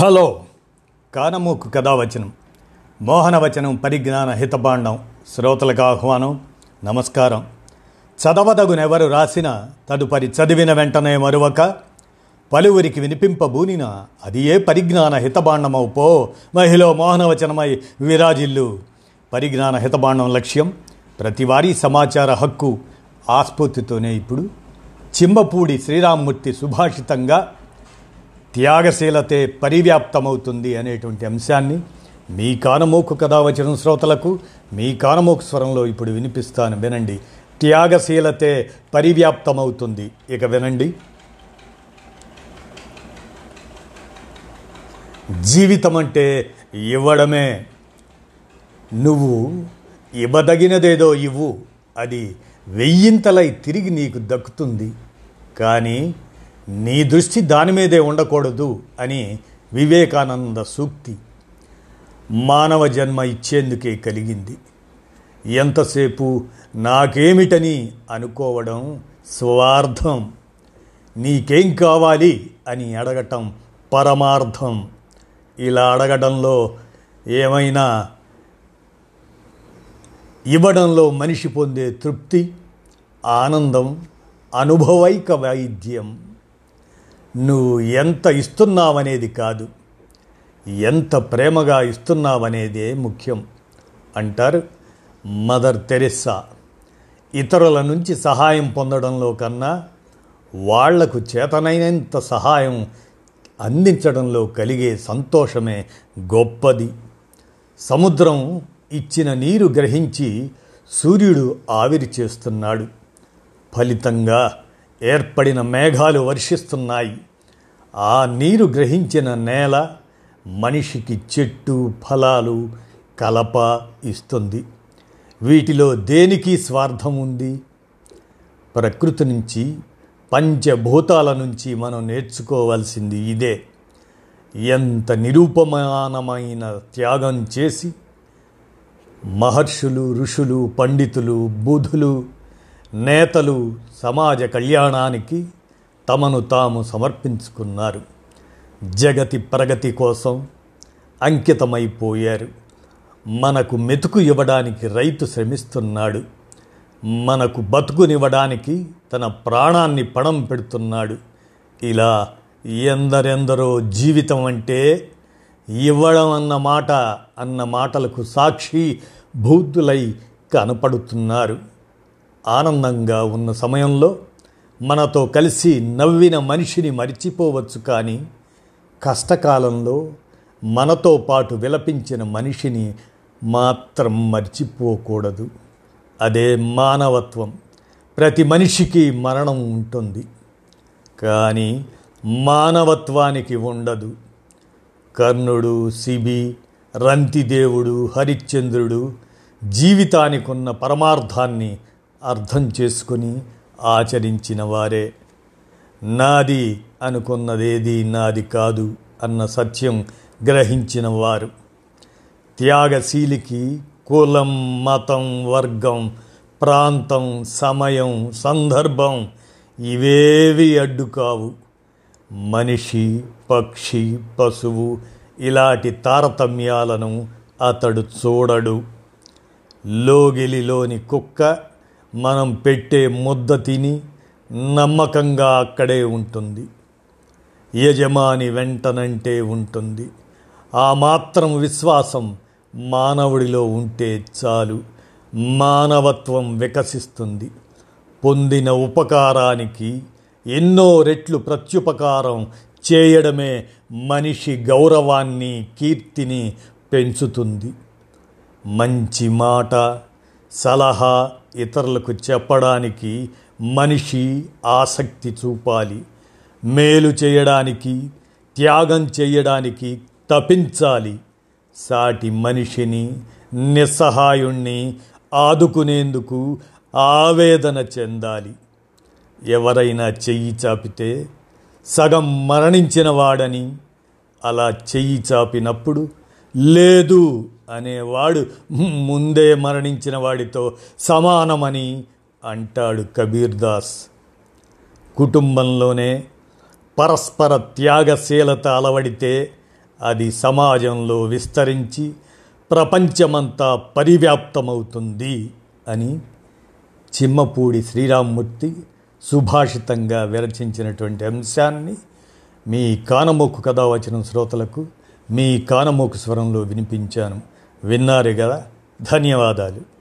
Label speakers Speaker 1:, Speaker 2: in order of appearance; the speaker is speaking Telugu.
Speaker 1: హలో. కానమూకు కథావచనం మోహనవచనం పరిజ్ఞాన హితబాండం శ్రోతలకు ఆహ్వానం నమస్కారం. చదవదగునెవరు రాసిన తదుపరి చదివిన వెంటనే మరువక పలువురికి వినిపింపబూనిన అది ఏ పరిజ్ఞాన హితబాండమవు పో మహిళ మోహనవచనమై విరాజిల్లు. పరిజ్ఞాన హితబాండం లక్ష్యం ప్రతివారీ సమాచార హక్కు ఆస్ఫూర్తితోనే ఇప్పుడు. చిమ్మపూడి శ్రీరామ్మూర్తి సుభాషితంగా త్యాగశీలతే పరివ్యాప్తమవుతుంది అనేటువంటి అంశాన్ని మీ కానమోకు కథావచనం వచ్చిన శ్రోతలకు మీ కానమోకు స్వరంలో ఇప్పుడు వినిపిస్తాను. వినండి. త్యాగశీలతే పరివ్యాప్తమవుతుంది. ఇక వినండి. జీవితం అంటే ఇవ్వడమే. నువ్వు ఇవ్వదగినదేదో ఇవ్వు. అది వెయ్యింతలై తిరిగి నీకు దక్కుతుంది. కానీ నీ దృష్టి దాని మీదే ఉండకూడదు అని వివేకానంద సూక్తి మానవ జన్మ ఇచ్చేందుకే కలిగింది. ఎంతసేపు నాకేమిటని అనుకోవడం స్వార్థం. నీకేం కావాలి అని అడగటం పరమార్థం. ఇలా అడగడంలో ఏమైనా ఇవ్వడంలో మనిషి పొందే తృప్తి ఆనందం అనుభవైక వైద్యం. నువ్వు ఎంత ఇస్తున్నావనేది కాదు. ఎంత ప్రేమగా ఇస్తున్నావనేదే ముఖ్యం అంటారు మదర్ తెరెస్సా. ఇతరుల నుంచి సహాయం పొందడంలో కన్నా వాళ్ళకు చేతనైనంత సహాయం అందించడంలో కలిగే సంతోషమే గొప్పది. సముద్రం ఇచ్చిన నీరు గ్రహించి సూర్యుడు ఆవిరి చేస్తున్నాడు. ఫలితంగా ఏర్పడిన మేఘాలు వర్షిస్తున్నాయి. ఆ నీరు గ్రహించిన నేల మనిషికి చెట్టు ఫలాలు కలప ఇస్తుంది. వీటిలో దేనికి స్వార్థం ఉంది? ప్రకృతి నుంచి పంచభూతాల నుంచి మనం నేర్చుకోవాల్సింది ఇదే. ఎంత నిరూపమానమైన త్యాగం చేసి మహర్షులు ఋషులు పండితులు బుధులు నేతలు సమాజ కళ్యాణానికి తమను తాము సమర్పించుకున్నారు. జగతి ప్రగతి కోసం అంకితమైపోయారు. మనకు మెతుకు ఇవ్వడానికి రైతు శ్రమిస్తున్నాడు. మనకు బతుకునివ్వడానికి తన ప్రాణాన్ని పణం పెడుతున్నాడు. ఇలా ఎందరెందరో జీవితం అంటే ఇవ్వడం అన్న మాట అన్న మాటలకు సాక్షి భూతులై కనపడుతున్నారు. ఆనందంగా ఉన్న సమయంలో మనతో కలిసి నవ్విన మనిషిని మరిచిపోవచ్చు కానీ కష్టకాలంలో మనతో పాటు విలపించిన మనిషిని మాత్రం మర్చిపోకూడదు. అదే మానవత్వం. ప్రతి మనిషికి మరణం ఉంటుంది. కానీ మానవత్వానికి ఉండదు. కర్ణుడు శిబి రంతిదేవుడు హరిశ్చంద్రుడు జీవితానికి ఉన్న పరమార్థాన్ని అర్థం చేసుకొని ఆచరించిన వారే. నాది అనుకున్నదేది నాది కాదు అన్న సత్యం గ్రహించిన వారు. త్యాగశీలికి కులం మతం వర్గం ప్రాంతం సమయం సందర్భం ఇవేవి అడ్డు కావు మనిషి పక్షి పశువు ఇలాంటి తారతమ్యాలను అతడు చూడడు. లోగిలిలోని కుక్క మనం పెట్టే ముద్ద తిని నమ్మకంగా అక్కడే ఉంటుంది. యజమాని వెంటనంటే ఉంటుంది. ఆ మాత్రం విశ్వాసం మానవుడిలో ఉంటే చాలు. మానవత్వం వికసిస్తుంది. పొందిన ఉపకారానికి ఎన్నో రెట్లు ప్రత్యుపకారం చేయడమే మనిషి గౌరవాన్ని కీర్తిని పెంచుతుంది. మంచి మాట సలహా ఇతరులకు చెప్పడానికి మనిషి ఆసక్తి చూపాలి. మేలు చేయడానికి త్యాగం చేయడానికి తపించాలి. సాటి మనిషిని నిస్సహాయుణ్ణి ఆదుకునేందుకు ఆవేదన చెందాలి. ఎవరైనా చెయ్యి చాపితే సగం మరణించిన వాడని అలా చెయ్యి చాపినప్పుడు లేదు అనేవాడు ముందే మరణించిన వాడితో సమానమని అంటాడు కబీర్దాస్. కుటుంబంలోనే పరస్పర త్యాగశీలత అలవడితే అది సమాజంలో విస్తరించి ప్రపంచమంతా పరివ్యాప్తమవుతుంది అని చిమ్మపూడి శ్రీరామ్మూర్తి సుభాషితంగా విరచించినటువంటి అంశాన్ని మీ కానమొక్కు కథ వచ్చిన శ్రోతలకు మీ కానమోకు స్వరంలో వినిపించాను. విన్నారు కదా? ధన్యవాదాలు.